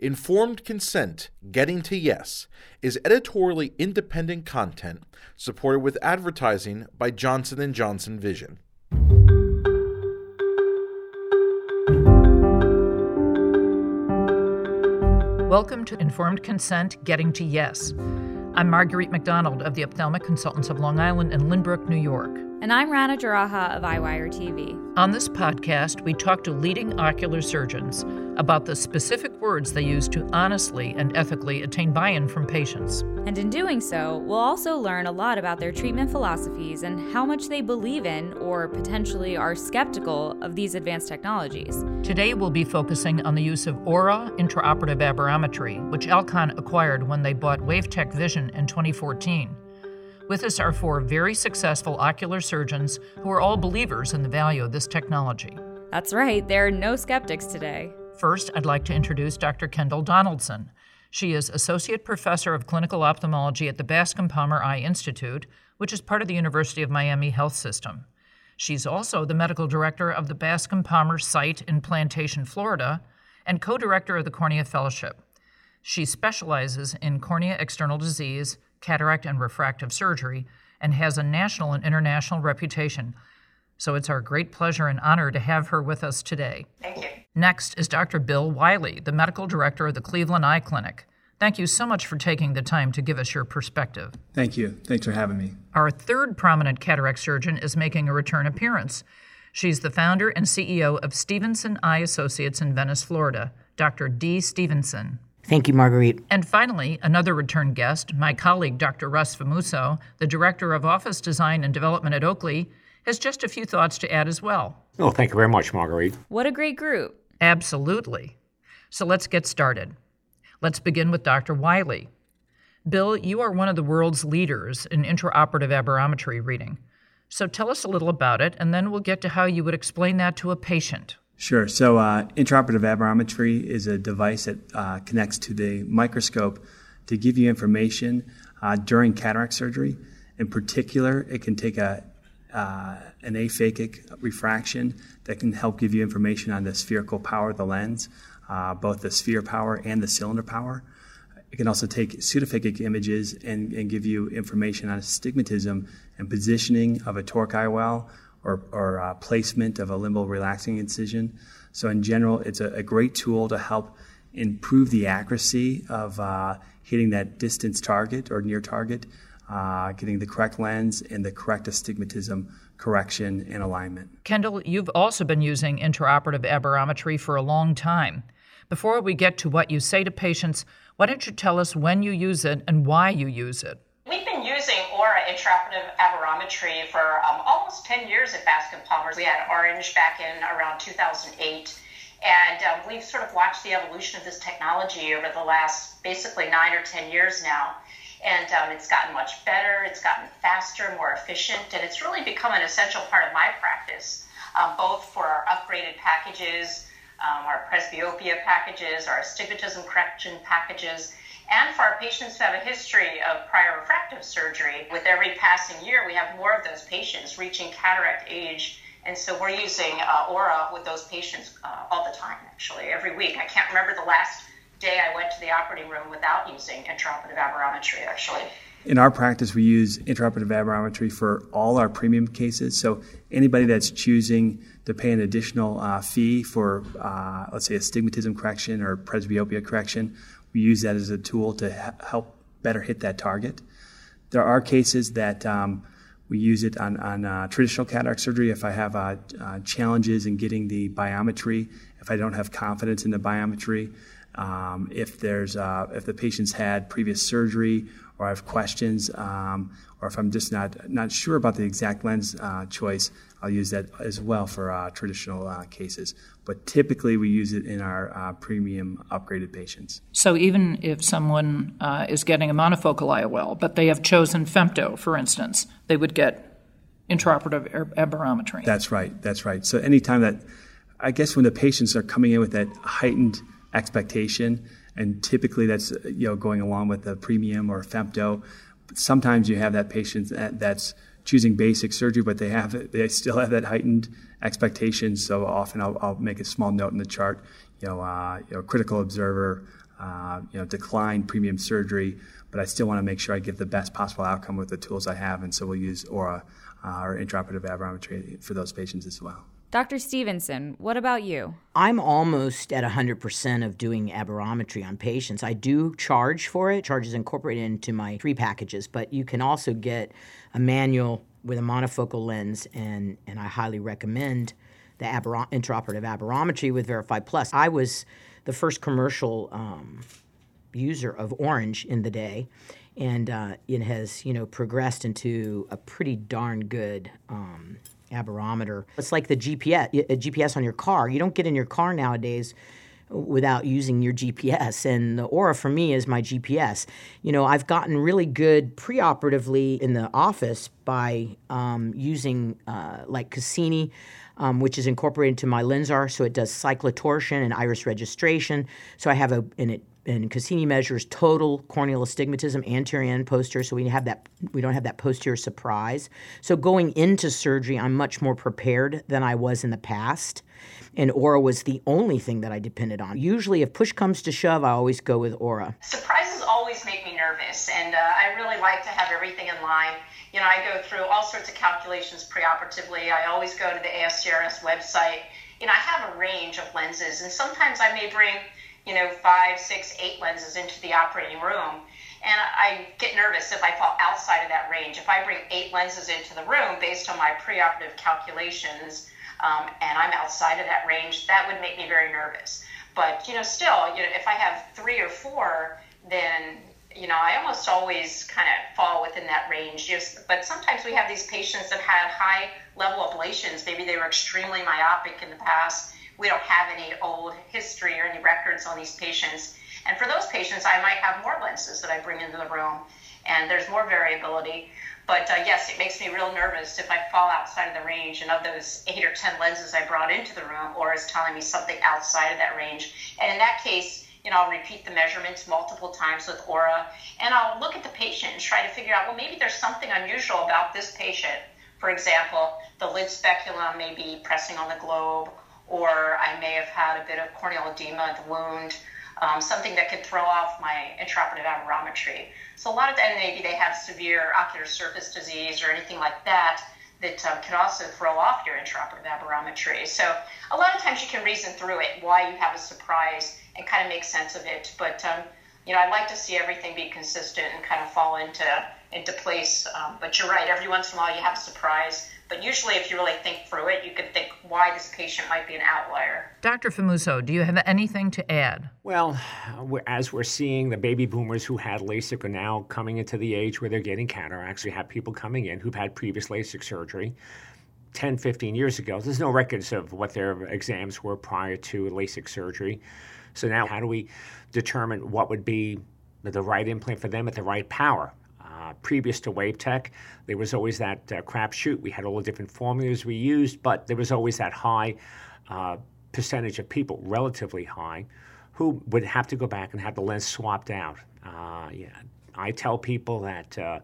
Informed Consent Getting to Yes is editorially independent content supported with advertising by Johnson & Johnson Vision. Welcome to Informed Consent Getting to Yes. I'm Marguerite McDonald of the Ophthalmic Consultants of Long Island and Lynbrook, New York. And I'm Rana Jaraha of Eyewire TV. On this podcast, we talk to leading ocular surgeons about the specific words they use to honestly and ethically attain buy in from patients. And in doing so, we'll also learn a lot about their treatment philosophies and how much they believe in or potentially are skeptical of these advanced technologies. Today, we'll be focusing on the use of ORA intraoperative aberrometry, which Alcon acquired when they bought WaveTec Vision in 2014. With us are four very successful ocular surgeons who are all believers in the value of this technology. That's right, there are no skeptics today. First, I'd like to introduce Dr. Kendall Donaldson. She is Associate Professor of Clinical Ophthalmology at the Bascom Palmer Eye Institute, which is part of the University of Miami Health System. She's also the Medical Director of the Bascom Palmer site in Plantation, Florida, and co director of the Cornea Fellowship. She specializes in cornea external disease, cataract and refractive surgery, and has a national and international reputation. So it's our great pleasure and honor to have her with us today. Thank you. Next is Dr. Bill Wiley, the medical director of the Cleveland Eye Clinic. Thank you so much for taking the time to give us your perspective. Thank you. Thanks for having me. Our third prominent cataract surgeon is making a return appearance. She's the founder and CEO of Stephenson Eye Associates in Venice, Florida, Dr. Dee Stephenson. Thank you, Marguerite. And finally, another return guest, my colleague Dr. Russ Fumuso, the Director of Office Design and Development at Oakley, has just a few thoughts to add as well. Oh, thank you very much, Marguerite. What a great group. Absolutely. So let's get started. Let's begin with Dr. Wiley. Bill, you are one of the world's leaders in intraoperative aberrometry reading. So tell us a little about it, and then we'll get to how you would explain that to a patient. Sure. So, uh, intraoperative aberrometry is a device that uh, connects to the microscope to give you information uh, during cataract surgery. In particular, it can take a uh, an aphakic refraction that can help give you information on the spherical power of the lens, uh, both the sphere power and the cylinder power. It can also take pseudophakic images and, and give you information on astigmatism and positioning of a toric IOL or, or uh, placement of a limbal relaxing incision. So, in general, it's a, a great tool to help improve the accuracy of uh, hitting that distance target or near target, uh, getting the correct lens and the correct astigmatism correction and alignment. Kendall, you've also been using intraoperative aberrometry for a long time. Before we get to what you say to patients, why don't you tell us when you use it and why you use it? We've been using ORA intraoperative aberrometry for um, almost 10 years at Bascom Palmer. We had ORange back in around 2008. And um, we've sort of watched the evolution of this technology over the last basically nine or 10 years now. And um, it's gotten much better, it's gotten faster, more efficient, and it's really become an essential part of my practice, um, both for our upgraded packages, um, our presbyopia packages, our astigmatism correction packages, and for our patients who have a history of prior refractive surgery. With every passing year, we have more of those patients reaching cataract age. And so we're using uh, ORA with those patients uh, all the time, actually, every week. I can't remember the last day I went to the operating room without using intraoperative aberrometry, actually. In our practice, we use intraoperative aberrometry for all our premium cases. So anybody that's choosing to pay an additional uh, fee for, uh, let's say, astigmatism correction or presbyopia correction, we use that as a tool to help better hit that target. There are cases that um, we use it on, on uh, traditional cataract surgery if I have uh, uh, challenges in getting the biometry, if I don't have confidence in the biometry, um, if there's uh, if the patient's had previous surgery or I have questions, um, or if I'm just not not sure about the exact lens uh, choice, I'll use that as well for uh, traditional uh, cases. But typically, we use it in our uh, premium upgraded patients. So even if someone uh, is getting a monofocal IOL, but they have chosen femto, for instance, they would get intraoperative aberrometry. That's right. That's right. So anytime that, I guess, when the patients are coming in with that heightened expectation, and typically that's you know going along with the premium or femto. Sometimes you have that patient that's choosing basic surgery, but they have they still have that heightened expectation. So often I'll, I'll make a small note in the chart, you know, uh, you know critical observer, uh, you know, decline premium surgery, but I still want to make sure I give the best possible outcome with the tools I have, and so we'll use ORA uh, or intraoperative aberrometry for those patients as well. Dr. Stephenson, what about you? I'm almost at 100% of doing aberrometry on patients. I do charge for it. Charge is incorporated into my three packages, but you can also get a manual with a monofocal lens, and, and I highly recommend the aber- intraoperative aberrometry with VerifEye Plus. I was the first commercial um, user of ORange in the day, and uh, it has you know progressed into a pretty darn good um, aberrometer. It's like the GPS, a GPS on your car. You don't get in your car nowadays without using your GPS. And the ORA for me is my GPS. You know, I've gotten really good preoperatively in the office by um, using uh, like Cassini. Um, which is incorporated into my LENSAR, so it does cyclotorsion and iris registration. So I have a, and it and Cassini measures total corneal astigmatism, anterior and posterior, so we have that we don't have that posterior surprise. So going into surgery, I'm much more prepared than I was in the past. And ORA was the only thing that I depended on. Usually, if push comes to shove, I always go with ORA. Surprises always make me nervous, and uh, I really like to have everything in line. You know, I go through all sorts of calculations preoperatively. I always go to the ASCRS website. You know, I have a range of lenses, and sometimes I may bring you know, five, six, eight lenses into the operating room. And I get nervous if I fall outside of that range. If I bring eight lenses into the room based on my preoperative calculations um, and I'm outside of that range, that would make me very nervous. But, you know, still, you know, if I have three or four, then, you know, I almost always kind of fall within that range. Just, but sometimes we have these patients that had high level ablations. Maybe they were extremely myopic in the past we don't have any old history or any records on these patients. And for those patients, I might have more lenses that I bring into the room, and there's more variability. But uh, yes, it makes me real nervous if I fall outside of the range. And of those eight or 10 lenses I brought into the room, or is telling me something outside of that range. And in that case, you know, I'll repeat the measurements multiple times with ORA, and I'll look at the patient and try to figure out, well, maybe there's something unusual about this patient. For example, the lid speculum may be pressing on the globe, or I may have had a bit of corneal edema the wound, um, something that could throw off my intraoperative aberrometry. So a lot of the, and maybe they have severe ocular surface disease or anything like that that um, can also throw off your intraoperative aberrometry. So a lot of times you can reason through it why you have a surprise and kind of make sense of it. But um, you know, I'd like to see everything be consistent and kind of fall into into place. Um, but you're right. Every once in a while, you have a surprise but usually, if you really think through it, you can think why this patient might be an outlier. Dr. Fumuso, do you have anything to add? Well, as we're seeing, the baby boomers who had LASIK are now coming into the age where they're getting cataracts. We have people coming in who've had previous LASIK surgery. 10, 15 years ago, there's no records of what their exams were prior to LASIK surgery. So now, how do we determine what would be the right implant for them at the right power? Uh, previous to WaveTec, there was always that uh, crapshoot. We had all the different formulas we used, but there was always that high uh, percentage of people, relatively high, who would have to go back and have the lens swapped out. Uh, yeah, I tell people that uh,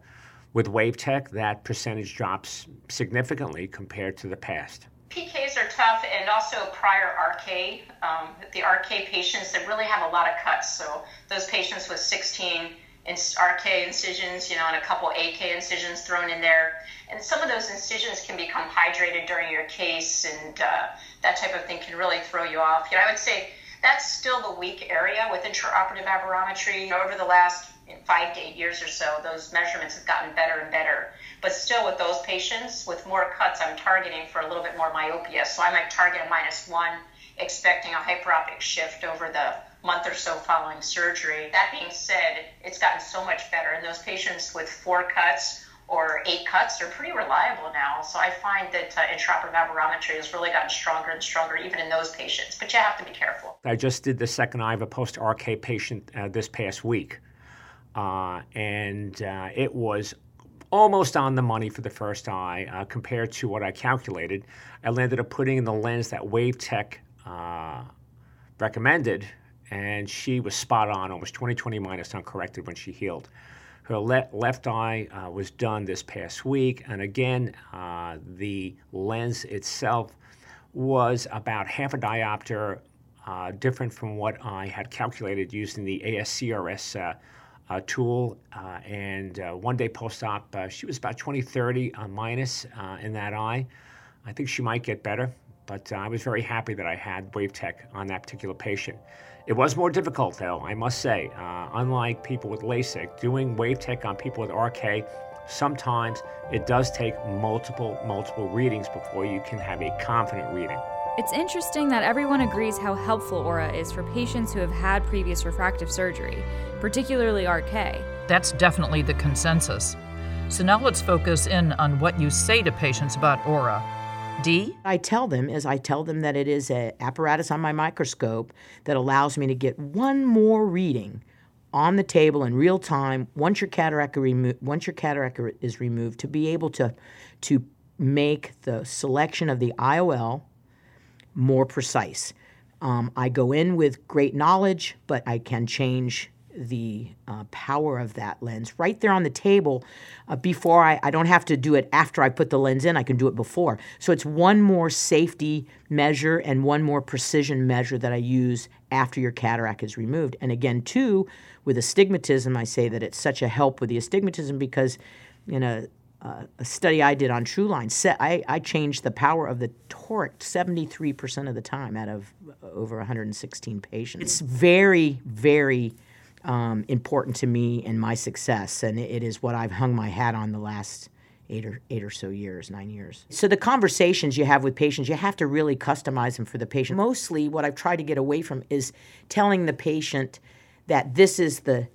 with WaveTec, that percentage drops significantly compared to the past. PKs are tough, and also prior RK. Um, the RK patients that really have a lot of cuts. So those patients with 16 RK incisions, you know, and a couple AK incisions thrown in there. And some of those incisions can become hydrated during your case, and uh, that type of thing can really throw you off. You know, I would say that's still the weak area with intraoperative aberrometry. Over the last five to eight years or so, those measurements have gotten better and better. But still, with those patients with more cuts, I'm targeting for a little bit more myopia. So I might target a minus one, expecting a hyperopic shift over the month or so following surgery. That being said, it's gotten so much better, and those patients with four cuts or eight cuts are pretty reliable now. So I find that uh, intraoperative aberrometry has really gotten stronger and stronger, even in those patients. But you have to be careful. I just did the second eye of a post RK patient uh, this past week, uh, and uh, it was almost on the money for the first eye uh, compared to what I calculated. I landed up putting in the lens that WaveTec uh, recommended and she was spot on, almost 20 20 minus uncorrected when she healed. Her le- left eye uh, was done this past week, and again, uh, the lens itself was about half a diopter uh, different from what I had calculated using the ASCRS uh, uh, tool. Uh, and one day post op, she was about 20, 30 minus in that eye. I think she might get better, but I was very happy that I had WaveTec on that particular patient. It was more difficult, though, I must say. Uh, unlike people with LASIK, doing WaveTec on people with RK sometimes it does take multiple, multiple readings before you can have a confident reading. It's interesting that everyone agrees how helpful ORA is for patients who have had previous refractive surgery, particularly RK. That's definitely the consensus. So now let's focus in on what you say to patients about ORA. Dee? I tell them is I tell them that it is an apparatus on my microscope that allows me to get one more reading on the table in real time once your cataract remo- once your cataract is removed to be able to to make the selection of the IOL more precise. Um, I go in with great knowledge, but I can change the uh, power of that lens right there on the table uh, before I, I don't have to do it after I put the lens in, I can do it before. So it's one more safety measure and one more precision measure that I use after your cataract is removed. And again, two, with astigmatism, I say that it's such a help with the astigmatism because in a uh, a study I did on TrueLine, set, I, I changed the power of the toric 73% of the time out of over 116 patients. It's very, very um, important to me and my success, and it is what I've hung my hat on the last eight or eight or so years, nine years. So the conversations you have with patients, you have to really customize them for the patient. Mostly, what I've tried to get away from is telling the patient that this is the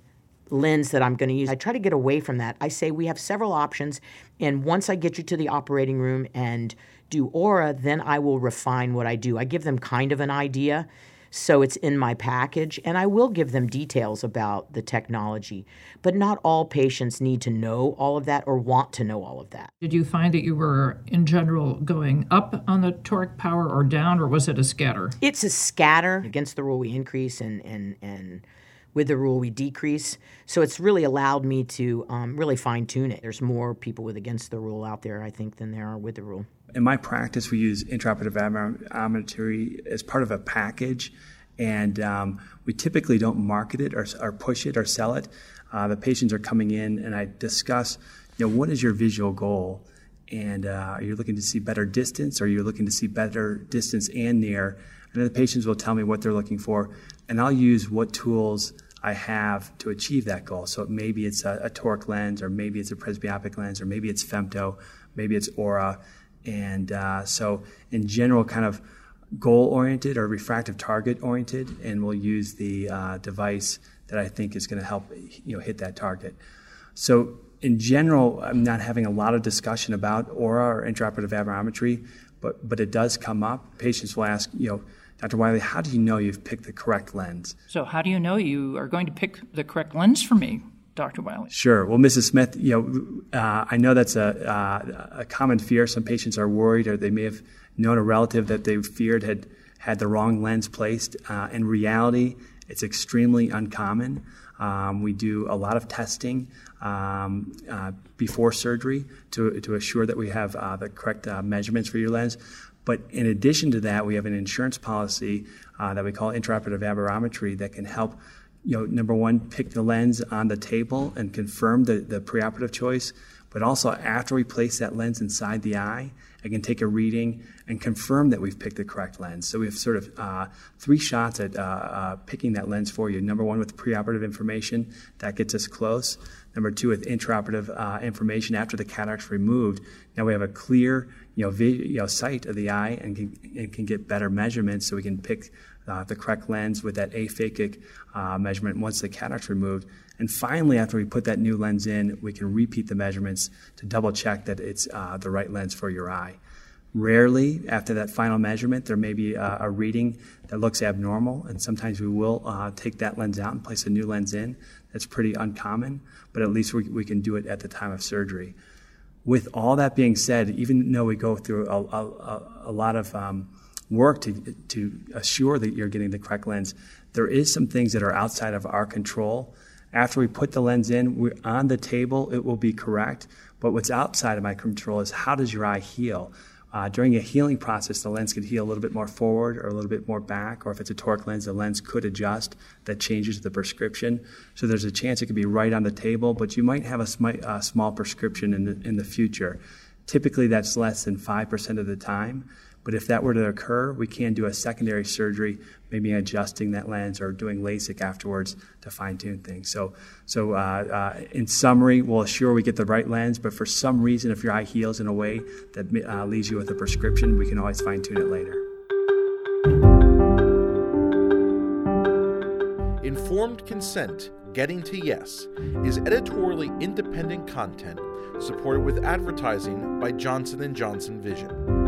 lens that I'm going to use. I try to get away from that. I say we have several options, and once I get you to the operating room and do ORA, then I will refine what I do. I give them kind of an idea so it's in my package, and I will give them details about the technology. But not all patients need to know all of that or want to know all of that. Did you find that you were, in general, going up on the toric power or down, or was it a scatter? It's a scatter. Against the rule, we increase, and, and, and with the rule, we decrease. So it's really allowed me to um, really fine tune it. There's more people with against the rule out there, I think, than there are with the rule in my practice, we use intraoperative aberrometry as part of a package, and um, we typically don't market it or, or, push it or sell it. Uh, the patients are coming in, and I discuss, you know, what is your visual goal, and uh, are you looking to see better distance, or are you looking to see better distance and near? And the patients will tell me what they're looking for, and I'll use what tools I have to achieve that goal. So maybe it's a, a toric lens, or maybe it's a presbyopic lens, or maybe it's femto, maybe it's ORA and uh, so, in general, kind of goal oriented or refractive target oriented, and we'll use the uh, device that I think is going to help you know hit that target. So, in general, I'm not having a lot of discussion about ORA or intraoperative aberrometry, but but it does come up. Patients will ask, you know. Dr. Wiley, how do you know you've picked the correct lens? So, how do you know you are going to pick the correct lens for me? Dr. Wiley? Sure. Well, Mrs. Smith, you know, uh, I know that's a, uh, a common fear. Some patients are worried, or they may have known a relative that they feared had had the wrong lens placed. Uh, in reality, it's extremely uncommon. Um, we do a lot of testing um, uh, before surgery to, to assure that we have uh, the correct uh, measurements for your lens. But in addition to that, we have an insurance policy uh, that we call intraoperative aberrometry that can help you know, number one, pick the lens on the table and confirm the, the preoperative choice. But also, after we place that lens inside the eye, I can take a reading and confirm that we've picked the correct lens. So we have sort of uh, three shots at uh, uh, picking that lens for you. Number one, with preoperative information, that gets us close. Number two, with intraoperative uh, information after the cataract's removed, now we have a clear, you know, vi- you know sight of the eye and can, and can get better measurements, so we can pick uh, the correct lens with that aphakic uh, measurement once the cataract's removed. And finally, after we put that new lens in, we can repeat the measurements to double check that it's uh, the right lens for your eye. Rarely, after that final measurement, there may be a, a reading that looks abnormal, and sometimes we will uh, take that lens out and place a new lens in. That's pretty uncommon, but at least we, we can do it at the time of surgery. With all that being said, even though we go through a, a, a lot of um, work to, to assure that you're getting the correct lens. There is some things that are outside of our control. After we put the lens in, we're on the table, it will be correct. But what's outside of my control is how does your eye heal? Uh, during a healing process, the lens could heal a little bit more forward or a little bit more back, or if it's a toric lens, the lens could adjust. That changes the prescription. So there's a chance it could be right on the table, but you might have a, sm- a small prescription in the, in the future. Typically, that's less than 5% of the time. But if that were to occur, we can do a secondary surgery, maybe adjusting that lens or doing LASIK afterwards to fine tune things. So, so uh, uh, in summary, we'll assure we get the right lens, but for some reason, if your eye heals in a way that uh, leaves you with a prescription, we can always fine tune it later. Informed consent, getting to yes, is editorially independent content supported with advertising by Johnson & Johnson Vision.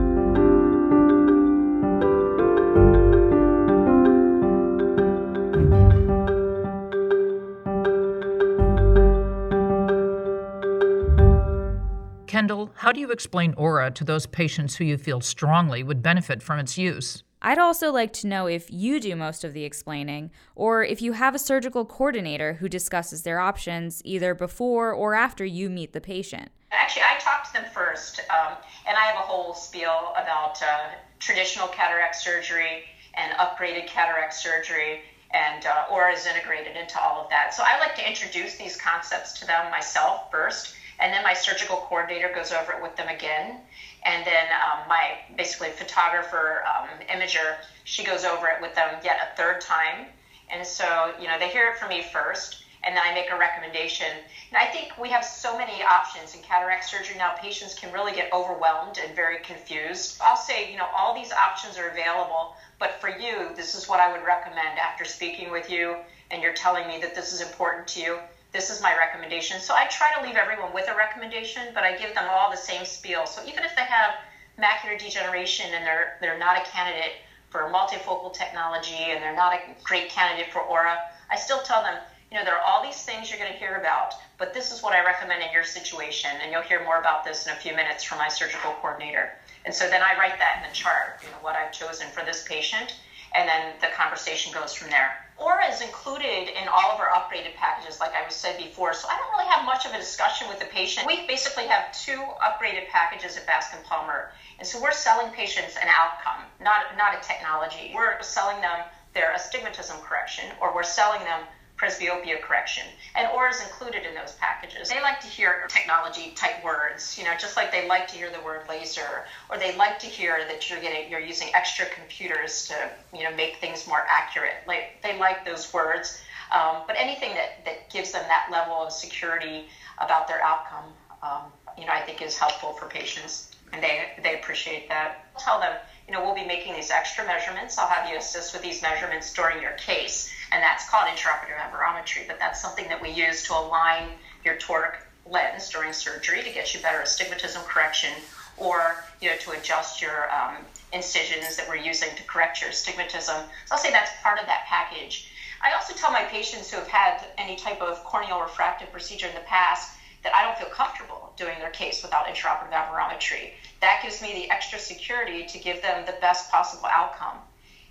How do you explain ORA to those patients who you feel strongly would benefit from its use? I'd also like to know if you do most of the explaining, or if you have a surgical coordinator who discusses their options either before or after you meet the patient. Actually, I talk to them first, um, and I have a whole spiel about uh, traditional cataract surgery and upgraded cataract surgery, and uh, ORA is integrated into all of that. So I like to introduce these concepts to them myself first and then my surgical coordinator goes over it with them again. And then um, my basically photographer um, imager she goes over it with them yet a third time. And so you know they hear it from me first and then i make a recommendation. And i think we have so many options in cataract surgery now. Patients can really get overwhelmed and very confused. I'll say you know all these options are available but for you this is what i would recommend after speaking with you and you're telling me that this is important to you this is my recommendation. So I try to leave everyone with a recommendation, but I give them all the same spiel. So even if they have macular degeneration and they're they're not a candidate for multifocal technology and they're not a great candidate for ORA, I still tell them, you know, there are all these things you're going to hear about, but this is what I recommend in your situation, and you'll hear more about this in a few minutes from my surgical coordinator. And so then I write that in the chart, you know, what I've chosen for this patient, and then the conversation goes from there. ORA is included in all of our upgraded packages, like I was said before. So I don't really have much of a discussion with the patient. We basically have two upgraded packages at Bascom Palmer, and so we're selling patients an outcome, not not a technology. We're selling them their astigmatism correction, or we're selling them presbyopia correction. and OR is included in those packages. They like to hear technology type words, you know, just like they like to hear the word laser, or they like to hear that you're getting you're using extra computers to, you know, make things more accurate. Like they like those words. Um, but anything that, that gives them that level of security about their outcome, um, you know, I think is helpful for patients, and they they appreciate that. I'll tell them, you know, we'll be making these extra measurements. I'll have you assist with these measurements during your case and that's called intraoperative aberrometry. But that's something that we use to align your toric lens during surgery to get you better astigmatism correction, or you know to adjust your um, incisions that we're using to correct your astigmatism. So I'll say that's part of that package. I also tell my patients who have had any type of corneal refractive procedure in the past that I don't feel comfortable doing their case without intraoperative aberrometry. That gives me the extra security to give them the best possible outcome.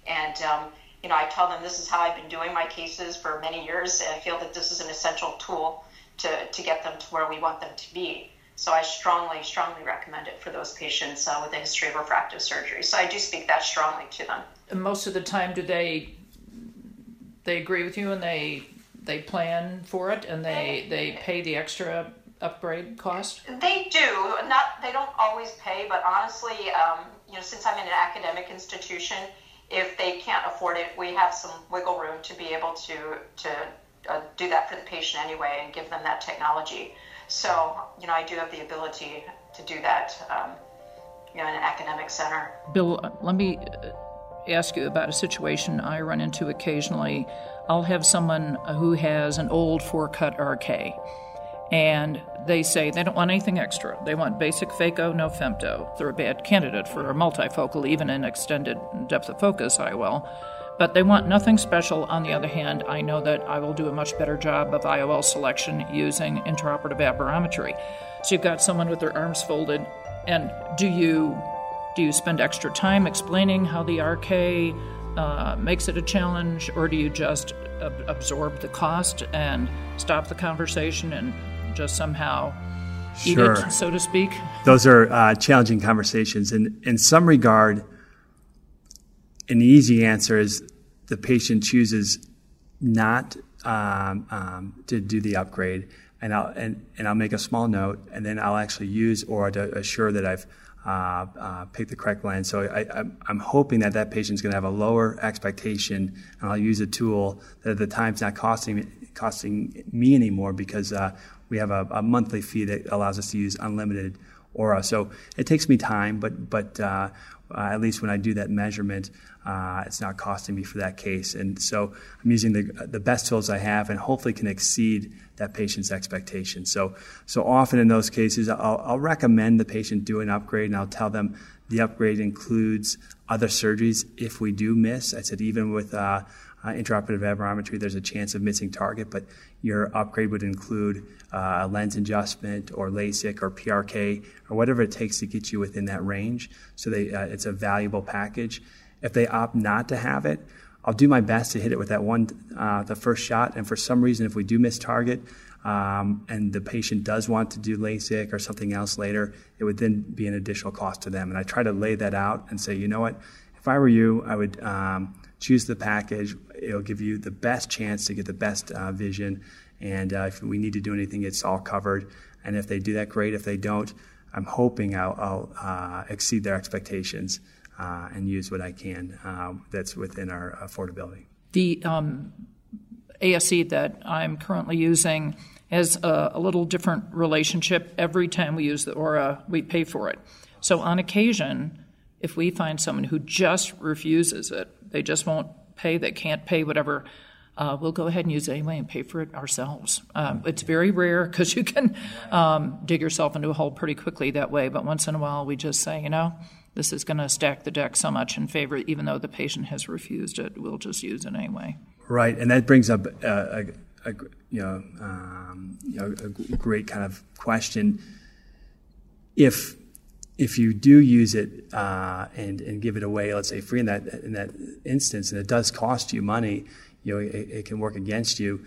And um, you know, I tell them this is how I've been doing my cases for many years, and I feel that this is an essential tool to, to get them to where we want them to be. So I strongly, strongly recommend it for those patients uh, with a history of refractive surgery. So I do speak that strongly to them. And most of the time, do they they agree with you and they they plan for it and they they pay the extra upgrade cost? They do. Not they don't always pay, but honestly, um, you know, since I'm in an academic institution, if they can't afford it, we have some wiggle room to be able to to uh, do that for the patient anyway and give them that technology. So, you know, I do have the ability to do that, um, you know, in an academic center. Bill, uh, let me uh, ask you about a situation I run into occasionally. I'll have someone who has an old four cut RK and they say they don't want anything extra. They want basic phaco, no femto. They're a bad candidate for a multifocal, even an extended depth of focus IOL. But they want nothing special. On the other hand, I know that I will do a much better job of IOL selection using intraoperative aberrometry. So you've got someone with their arms folded, and do you do you spend extra time explaining how the RK uh, makes it a challenge, or do you just ab- absorb the cost and stop the conversation and just somehow sure. eat it, so to speak? Those are uh, challenging conversations. And in some regard, an easy answer is the patient chooses not um, um, to do the upgrade, and I'll and, and I'll make a small note, and then I'll actually use or to assure that I've uh, uh, pick the correct lens. So I, am hoping that that patient's going to have a lower expectation, and I'll use a tool that at the time's not costing costing me anymore because uh, we have a, a, monthly fee that allows us to use unlimited ORA. So it takes me time, but but uh, at least when I do that measurement, uh, it's not costing me for that case. And so I'm using the, the best tools I have and hopefully can exceed that patient's expectation. So, so often in those cases, I'll, I'll recommend the patient do an upgrade and I'll tell them the upgrade includes other surgeries if we do miss. I said even with uh, uh, intraoperative aberrometry, there's a chance of missing target, but your upgrade would include uh, lens adjustment or LASIK or PRK or whatever it takes to get you within that range. So they, uh, it's a valuable package. If they opt not to have it, I'll do my best to hit it with that one, uh, the first shot. And for some reason, if we do miss target, um, and the patient does want to do LASIK or something else later, it would then be an additional cost to them. And I try to lay that out and say, you know what, if I were you, I would um, choose the package. It'll give you the best chance to get the best uh, vision. And uh, if we need to do anything, it's all covered. And if they do that, great. If they don't, I'm hoping I'll, I'll uh, exceed their expectations uh, and use what I can uh, that's within our affordability. The um, ASC that I'm currently using has a, a, little different relationship. Every time we use the ORA, we pay for it. So on occasion, if we find someone who just refuses it, they just won't pay, they can't pay whatever. Uh, we'll go ahead and use it anyway and pay for it ourselves. Um, it's very rare because you can um, dig yourself into a hole pretty quickly that way. But once in a while, we just say, you know, this is going to stack the deck so much in favor, even though the patient has refused it. We'll just use it anyway. Right, and that brings up a, a, a you know, um, you know, a great kind of question. If if you do use it uh, and and give it away, let's say free in that in that instance, and it does cost you money, you know, it, it can work against you.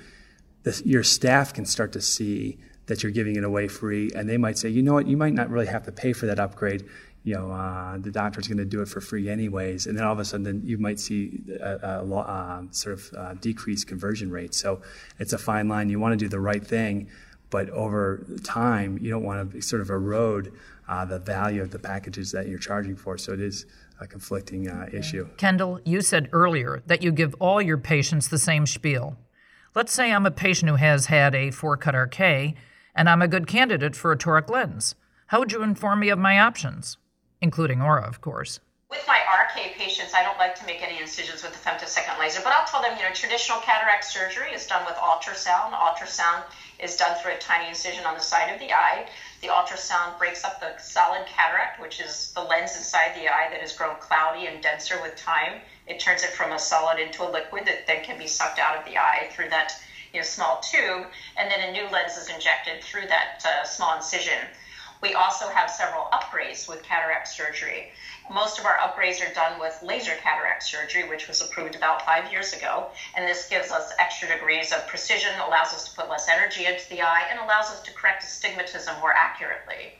The, your staff can start to see that you're giving it away free, and they might say, you know what, you might not really have to pay for that upgrade you know, uh, the doctor's going to do it for free anyways. And then all of a sudden, you might see a, a, a uh, sort of uh, decreased conversion rate. So it's a fine line. You want to do the right thing, but over time, you don't want to sort of erode uh, the value of the packages that you're charging for. So it is a conflicting uh, issue. Kendall, you said earlier that you give all your patients the same spiel. Let's say I'm a patient who has had a four cut RK and I'm a good candidate for a toric lens. How would you inform me of my options? including ORA, of course. With my RK patients, I don't like to make any incisions with the femtosecond laser, but I'll tell them, you know, traditional cataract surgery is done with ultrasound. Ultrasound is done through a tiny incision on the side of the eye. The ultrasound breaks up the solid cataract, which is the lens inside the eye that has grown cloudy and denser with time. It turns it from a solid into a liquid that then can be sucked out of the eye through that you know, small tube, and then a new lens is injected through that uh, small incision. We also have several upgrades with cataract surgery. Most of our upgrades are done with laser cataract surgery, which was approved about five years ago. And this gives us extra degrees of precision, allows us to put less energy into the eye, and allows us to correct astigmatism more accurately.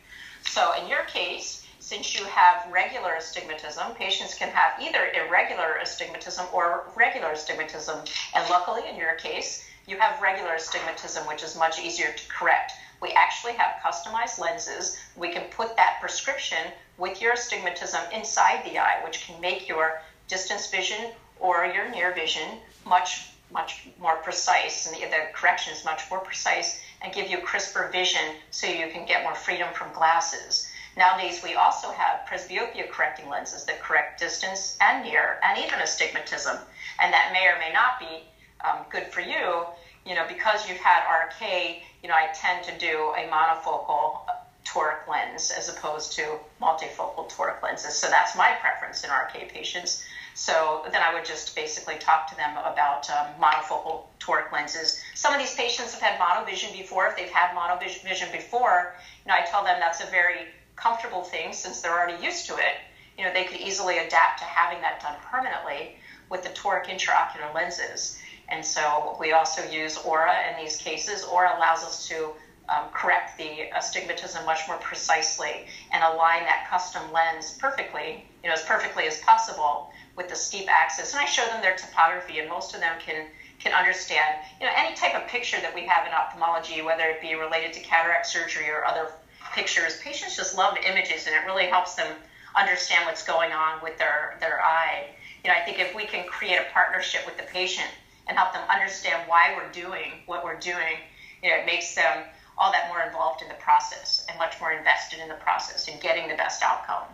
So in your case, since you have regular astigmatism, patients can have either irregular astigmatism or regular astigmatism. And luckily, in your case, you have regular astigmatism, which is much easier to correct. We actually have customized lenses. We can put that prescription with your astigmatism inside the eye, which can make your distance vision or your near vision much much more precise, and the, the correction is much more precise, and give you crisper vision so you can get more freedom from glasses. Nowadays, we also have presbyopia correcting lenses that correct distance and near, and even astigmatism, and that may or may not be um, good for you. You know, because you've had RK, you know, I tend to do a monofocal toric lens as opposed to multifocal toric lenses. So that's my preference in RK patients. So then I would just basically talk to them about um, monofocal toric lenses. Some of these patients have had monovision before. If they've had monovision before, you know, I tell them that's a very comfortable thing since they're already used to it. You know, they could easily adapt to having that done permanently with the toric intraocular lenses. And so we also use ORA in these cases. ORA allows us to um, correct the astigmatism much more precisely and align that custom lens perfectly, you know, as perfectly as possible with the steep axis. And I show them their topography, and most of them can can understand, you know, any type of picture that we have in ophthalmology, whether it be related to cataract surgery or other pictures. Patients just love images, and it really helps them understand what's going on with their their eye. You know, I think if we can create a partnership with the patient and help them understand why we're doing what we're doing, you know, it makes them all that more involved in the process and much more invested in the process and getting the best outcome.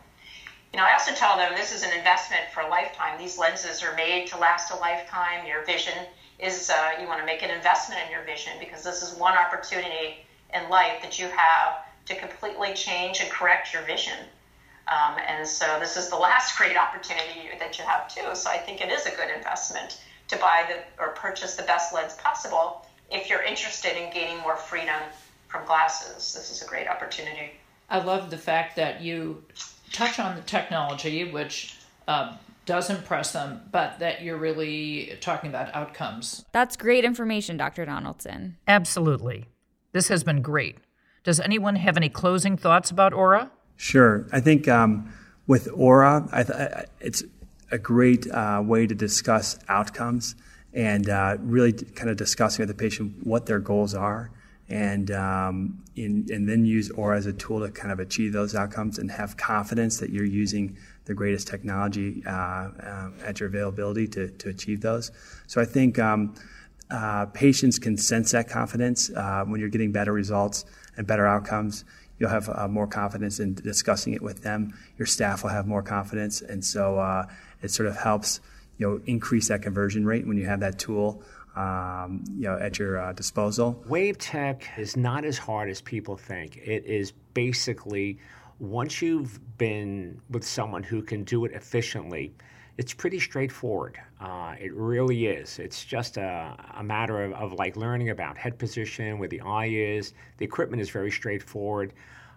You know, I also tell them this is an investment for a lifetime. These lenses are made to last a lifetime. Your vision is, uh, you want to make an investment in your vision because this is one opportunity in life that you have to completely change and correct your vision. Um, and so this is the last great opportunity that you have too. So I think it is a good investment to buy the or purchase the best lens possible if you're interested in gaining more freedom from glasses. This is a great opportunity. I love the fact that you touch on the technology, which uh, does impress them, but that you're really talking about outcomes. That's great information, Dr. Donaldson. Absolutely. This has been great. Does anyone have any closing thoughts about ORA? Sure. I think um, with ORA, I th- it's a great uh, way to discuss outcomes and uh, really kind of discussing with the patient what their goals are and um, in, and then use ORA as a tool to kind of achieve those outcomes and have confidence that you're using the greatest technology uh, uh, at your availability to, to achieve those. So I think um, uh, patients can sense that confidence when you're getting better results and better outcomes. You'll have uh, more confidence in discussing it with them. Your staff will have more confidence, and so uh, it sort of helps you know increase that conversion rate when you have that tool um, you know, at your uh, disposal. WaveTec is not as hard as people think. It is basically once you've been with someone who can do it efficiently, it's pretty straightforward. Uh, it really is. It's just a, a matter of, of like learning about head position, where the eye is. The equipment is very straightforward.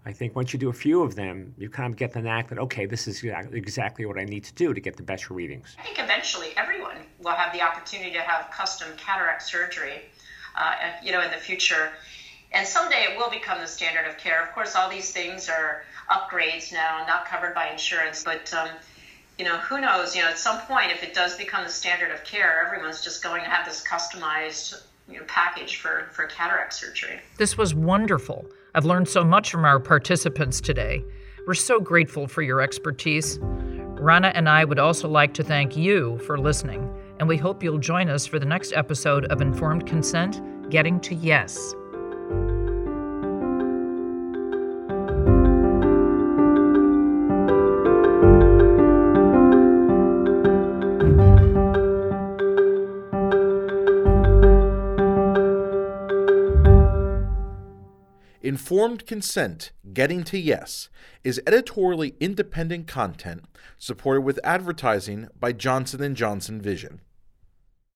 I think once you do a few of them, you kind of get the knack that, okay, this is exactly what I need to do to get the best readings. I think eventually everyone will have the opportunity to have custom cataract surgery, uh, you know, in the future. And someday it will become the standard of care. Of course, all these things are upgrades now, not covered by insurance, but um, you know, who knows? You know, at some point, if it does become the standard of care, everyone's just going to have this customized you know, package for, for cataract surgery. This was wonderful. I've learned so much from our participants today. We're so grateful for your expertise. Rana and I would also like to thank you for listening, and we hope you'll join us for the next episode of Informed Consent Getting to Yes. Informed Consent Getting to Yes is editorially independent content supported with advertising by Johnson & Johnson Vision.